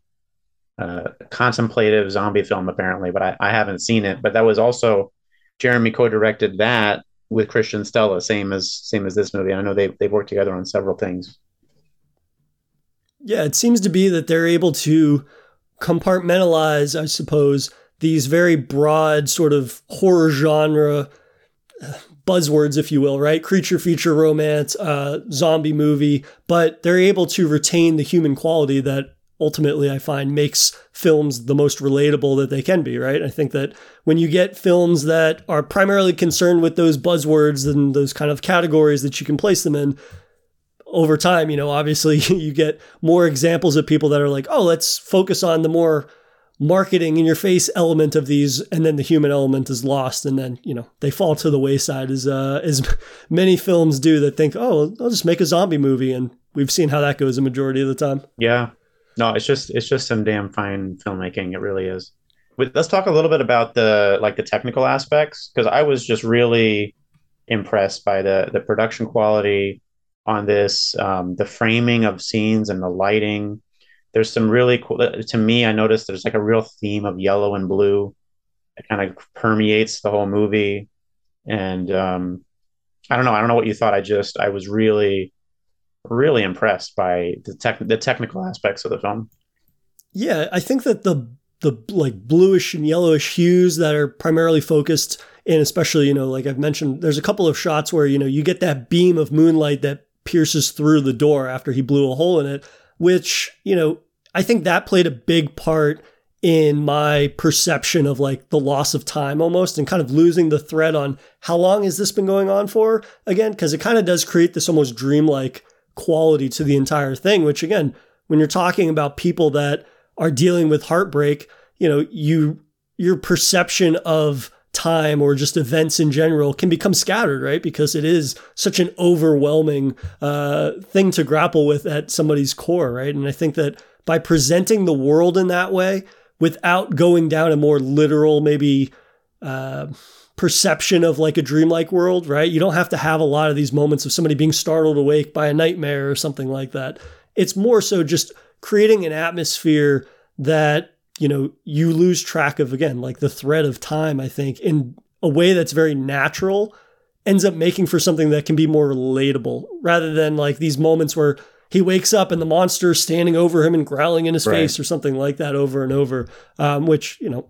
a contemplative zombie film apparently, but I, I haven't seen it. But that was also Jeremy co-directed that with Christian Stella, same as same as this movie. I know they they've worked together on several things. Yeah, it seems to be that they're able to compartmentalize, I suppose, these very broad sort of horror genre buzzwords, if you will, right? Creature feature romance, uh, zombie movie, but they're able to retain the human quality that ultimately I find makes films the most relatable that they can be, right? I think that when you get films that are primarily concerned with those buzzwords and those kind of categories that you can place them in, over time, you know, obviously you get more examples of people that are like, oh, let's focus on the more marketing in your face element of these, and then the human element is lost, and then you know they fall to the wayside as uh, as many films do that think, oh, I'll just make a zombie movie, and we've seen how that goes a majority of the time. Yeah. No, it's just it's just some damn fine filmmaking. It really is. But let's talk a little bit about the like the technical aspects because I was just really impressed by the the production quality on this, um, the framing of scenes and the lighting. There's some really cool. To me, I noticed there's like a real theme of yellow and blue. It kind of permeates the whole movie, and um, I don't know. I don't know what you thought. I just I was really really impressed by the tech the technical aspects of the film. Yeah, I think that the the like bluish and yellowish hues that are primarily focused and especially you know like I've mentioned, there's a couple of shots where you know you get that beam of moonlight that pierces through the door after he blew a hole in it, which you know I think that played a big part in my perception of like the loss of time almost and kind of losing the thread on how long has this been going on for again because it kind of does create this almost dreamlike quality to the entire thing which again when you're talking about people that are dealing with heartbreak you know you your perception of time or just events in general can become scattered right because it is such an overwhelming uh, thing to grapple with at somebody's core right and i think that by presenting the world in that way without going down a more literal, maybe uh, perception of like a dreamlike world, right? You don't have to have a lot of these moments of somebody being startled awake by a nightmare or something like that. It's more so just creating an atmosphere that, you know, you lose track of, again, like the thread of time, I think, in a way that's very natural ends up making for something that can be more relatable rather than like these moments where he wakes up and the monster is standing over him and growling in his right. face or something like that over and over. Um, which you know,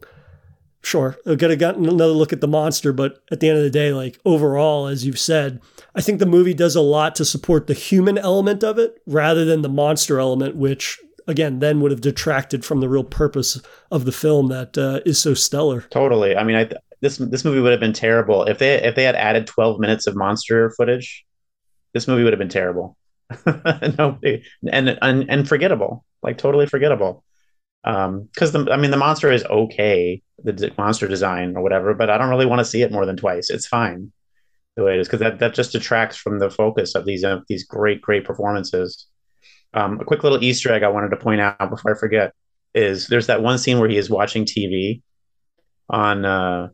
sure, I could have gotten another look at the monster, but at the end of the day, like overall, as you've said, I think the movie does a lot to support the human element of it rather than the monster element, which again then would have detracted from the real purpose of the film that uh, is so stellar. Totally. I mean, I this this movie would have been terrible if they if they had added 12 minutes of monster footage. This movie would have been terrible. no, and, and and forgettable, like totally forgettable. Um, because the I mean the monster is okay, the d- monster design or whatever, but I don't really want to see it more than twice. It's fine the way it is because that that just detracts from the focus of these uh, these great great performances. Um, a quick little Easter egg I wanted to point out before I forget is there's that one scene where he is watching TV on uh,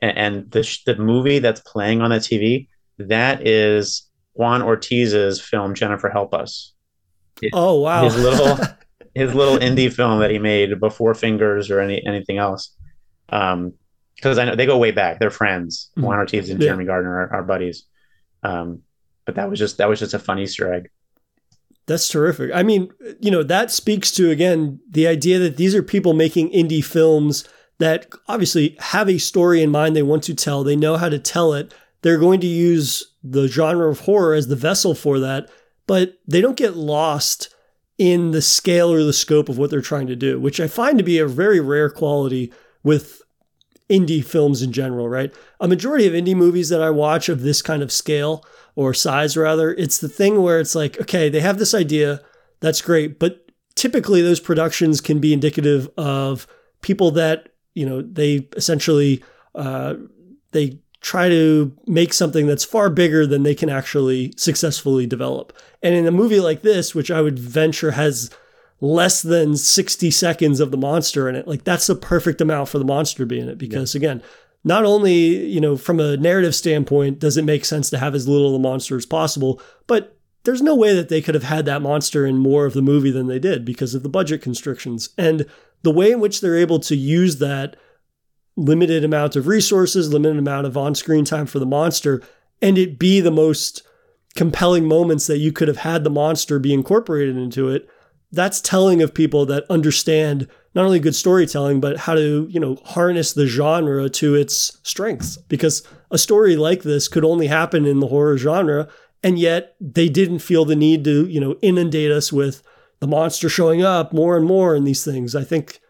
and, and the sh- the movie that's playing on the TV that is Juan Ortiz's film Jennifer Help Us. oh wow! His little his little indie film that he made before Fingers or any anything else. Um, because I know they go way back. They're friends. Mm-hmm. Juan Ortiz and yeah. Jeremy Gardner are, are buddies. Um, but that was just that was just a fun Easter egg. That's terrific. I mean, you know, that speaks to again the idea that these are people making indie films that obviously have a story in mind they want to tell. They know how to tell it. They're going to use the genre of horror as the vessel for that, but they don't get lost in the scale or the scope of what they're trying to do, which I find to be a very rare quality with indie films in general, right? A majority of indie movies that I watch of this kind of scale or size, rather, it's the thing where it's like, okay, they have this idea, that's great, but typically those productions can be indicative of people that, you know, they essentially, uh, they try to make something that's far bigger than they can actually successfully develop. And in a movie like this, which I would venture has less than 60 seconds of the monster in it, like that's the perfect amount for the monster to be in it. Because yeah. again, not only, you know, from a narrative standpoint, does it make sense to have as little of the monster as possible, but there's no way that they could have had that monster in more of the movie than they did because of the budget constrictions. And the way in which they're able to use that limited amount of resources, limited amount of on screen time for the monster, and it be the most compelling moments that you could have had the monster be incorporated into it. That's telling of people that understand not only good storytelling, but how to, you know, harness the genre to its strengths. Because a story like this could only happen in the horror genre. And yet they didn't feel the need to, you know, inundate us with the monster showing up more and more in these things. I think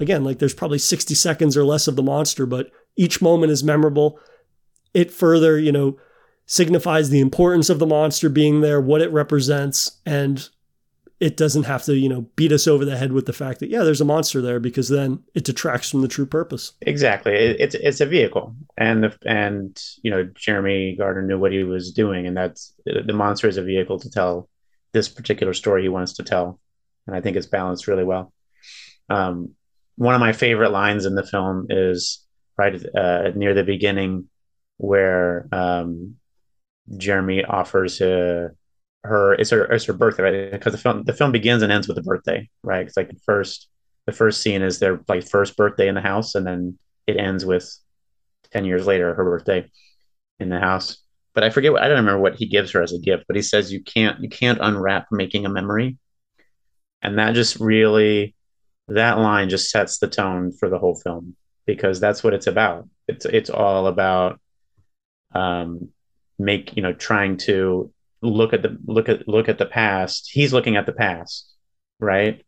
again, like there's probably 60 seconds or less of the monster, but each moment is memorable. It further, you know, signifies the importance of the monster being there, what it represents, and it doesn't have to, you know, beat us over the head with the fact that yeah, there's a monster there because then it detracts from the true purpose. Exactly, it, it's it's a vehicle, and the, and you know Jeremy Gardner knew what he was doing, and that's the monster is a vehicle to tell this particular story he wants to tell, and I think it's balanced really well. Um, one of my favorite lines in the film is right uh, near the beginning where um, Jeremy offers her, her it's her it's her birthday right because the film the film begins and ends with a birthday right it's like the first the first scene is their like first birthday in the house and then it ends with 10 years later her birthday in the house but I forget what I don't remember what he gives her as a gift but he says you can't you can't unwrap making a memory and that just really that line just sets the tone for the whole film. because that's what it's about. It's it's all about um, make you know trying to look at the look at look at the past. He's looking at the past, right?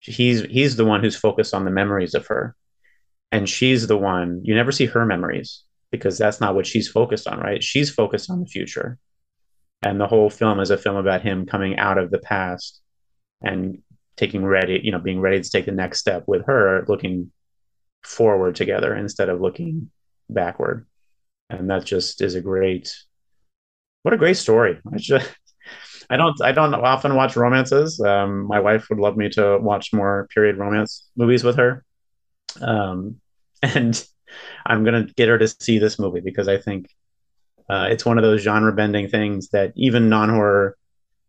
He's he's the one who's focused on the memories of her, and she's the one you never see her memories because that's not what she's focused on, right? She's focused on the future, and the whole film is a film about him coming out of the past and taking ready, you know, being ready to take the next step with her, looking forward together instead of looking backward. And that just is a great, what a great story. I just, I don't, I don't often watch romances. Um, my wife would love me to watch more period romance movies with her. Um, and I'm gonna get her to see this movie because I think uh, it's one of those genre bending things that even non horror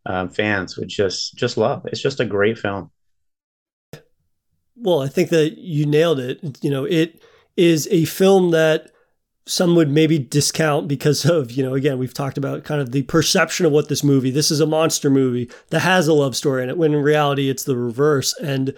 um, fans would just just love. It's just a great film. Well, I think that you nailed it. You know, it is a film that some would maybe discount because of, you know, again, we've talked about kind of the perception of what this movie, this is a monster movie that has a love story in it, when in reality it's the reverse. And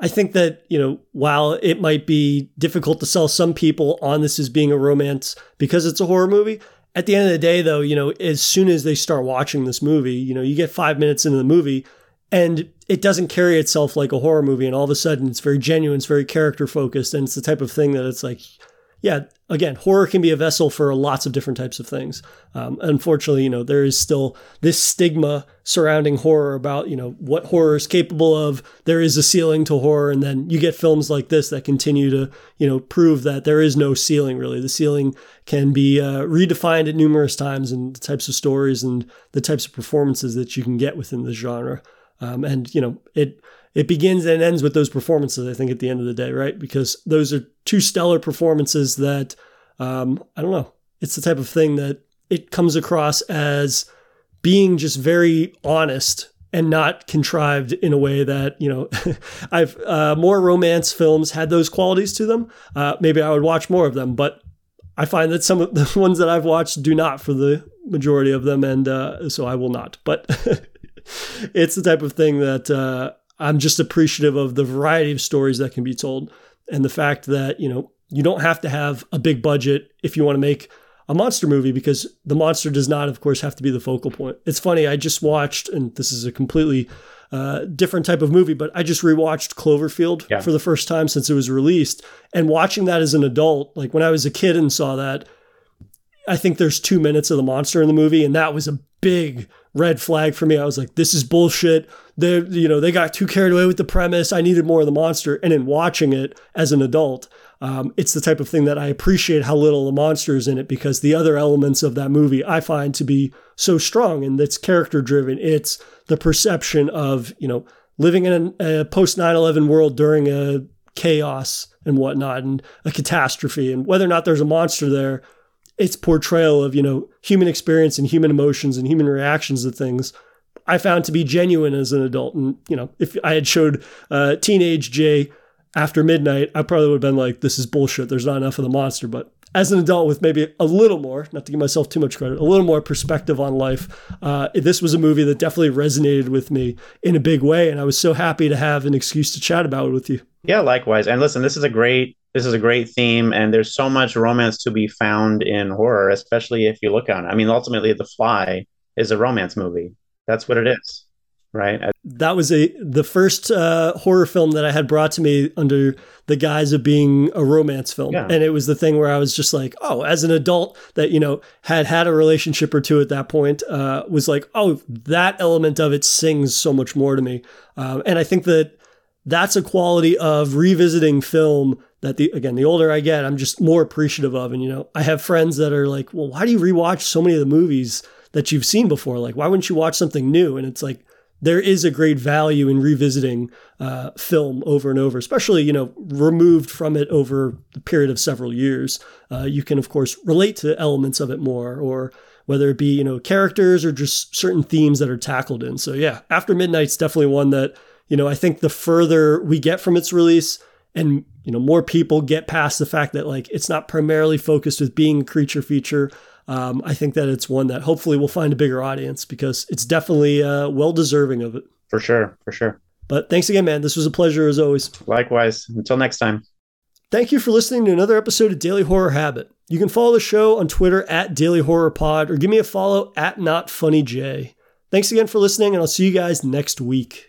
I think that, you know, while it might be difficult to sell some people on this as being a romance because it's a horror movie, at the end of the day, though, you know, as soon as they start watching this movie, you know, you get five minutes into the movie and it doesn't carry itself like a horror movie. And all of a sudden it's very genuine, it's very character focused. And it's the type of thing that it's like, yeah, again, horror can be a vessel for lots of different types of things. Um, unfortunately, you know, there is still this stigma surrounding horror about, you know, what horror is capable of. There is a ceiling to horror. And then you get films like this that continue to, you know, prove that there is no ceiling really. The ceiling can be uh, redefined at numerous times and the types of stories and the types of performances that you can get within the genre. Um, and, you know, it, it begins and ends with those performances, I think, at the end of the day, right? Because those are two stellar performances that, um, I don't know, it's the type of thing that it comes across as being just very honest and not contrived in a way that you know i've uh, more romance films had those qualities to them uh, maybe i would watch more of them but i find that some of the ones that i've watched do not for the majority of them and uh, so i will not but it's the type of thing that uh, I'm just appreciative of the variety of stories that can be told and the fact that, you know, you don't have to have a big budget if you want to make a monster movie because the monster does not, of course, have to be the focal point. It's funny, I just watched, and this is a completely uh, different type of movie, but I just rewatched Cloverfield yeah. for the first time since it was released. And watching that as an adult, like when I was a kid and saw that, I think there's two minutes of the monster in the movie, and that was a big red flag for me. I was like, this is bullshit. They, you know, they got too carried away with the premise. I needed more of the monster. And in watching it as an adult, um, it's the type of thing that I appreciate how little the monster is in it because the other elements of that movie I find to be so strong and it's character driven. It's the perception of, you know, living in a, a post 9 11 world during a chaos and whatnot and a catastrophe and whether or not there's a monster there its portrayal of you know human experience and human emotions and human reactions to things i found to be genuine as an adult. And you know if i had showed uh, teenage jay after midnight i probably would have been like this is bullshit. There's not enough of the monster. But as an adult with maybe a little more not to give myself too much credit a little more perspective on life uh, this was a movie that definitely resonated with me in a big way and i was so happy to have an excuse to chat about it with you. Yeah likewise. And listen this is a great this is a great theme and there's so much romance to be found in horror especially if you look on i mean ultimately the fly is a romance movie. That's what it is right that was a the first uh, horror film that i had brought to me under the guise of being a romance film yeah. and it was the thing where i was just like oh as an adult that you know had had a relationship or two at that point uh, was like oh that element of it sings so much more to me um, and i think that that's a quality of revisiting film that the again the older I get, I'm just more appreciative of. And you know, I have friends that are like, well, why do you rewatch so many of the movies that you've seen before? Like, why wouldn't you watch something new? And it's like there is a great value in revisiting uh, film over and over, especially you know removed from it over the period of several years. Uh, you can of course relate to elements of it more, or whether it be you know characters or just certain themes that are tackled in. So yeah, After Midnight's definitely one that you know I think the further we get from its release, and you know more people get past the fact that like it's not primarily focused with being a creature feature um, i think that it's one that hopefully will find a bigger audience because it's definitely uh, well deserving of it for sure for sure but thanks again man this was a pleasure as always likewise until next time Thank you for listening to another episode of Daily Horror Habit. You can follow the show on Twitter at Daily Horror Pod or give me a follow at Not Funny J. Thanks again for listening, and I'll see you guys next week.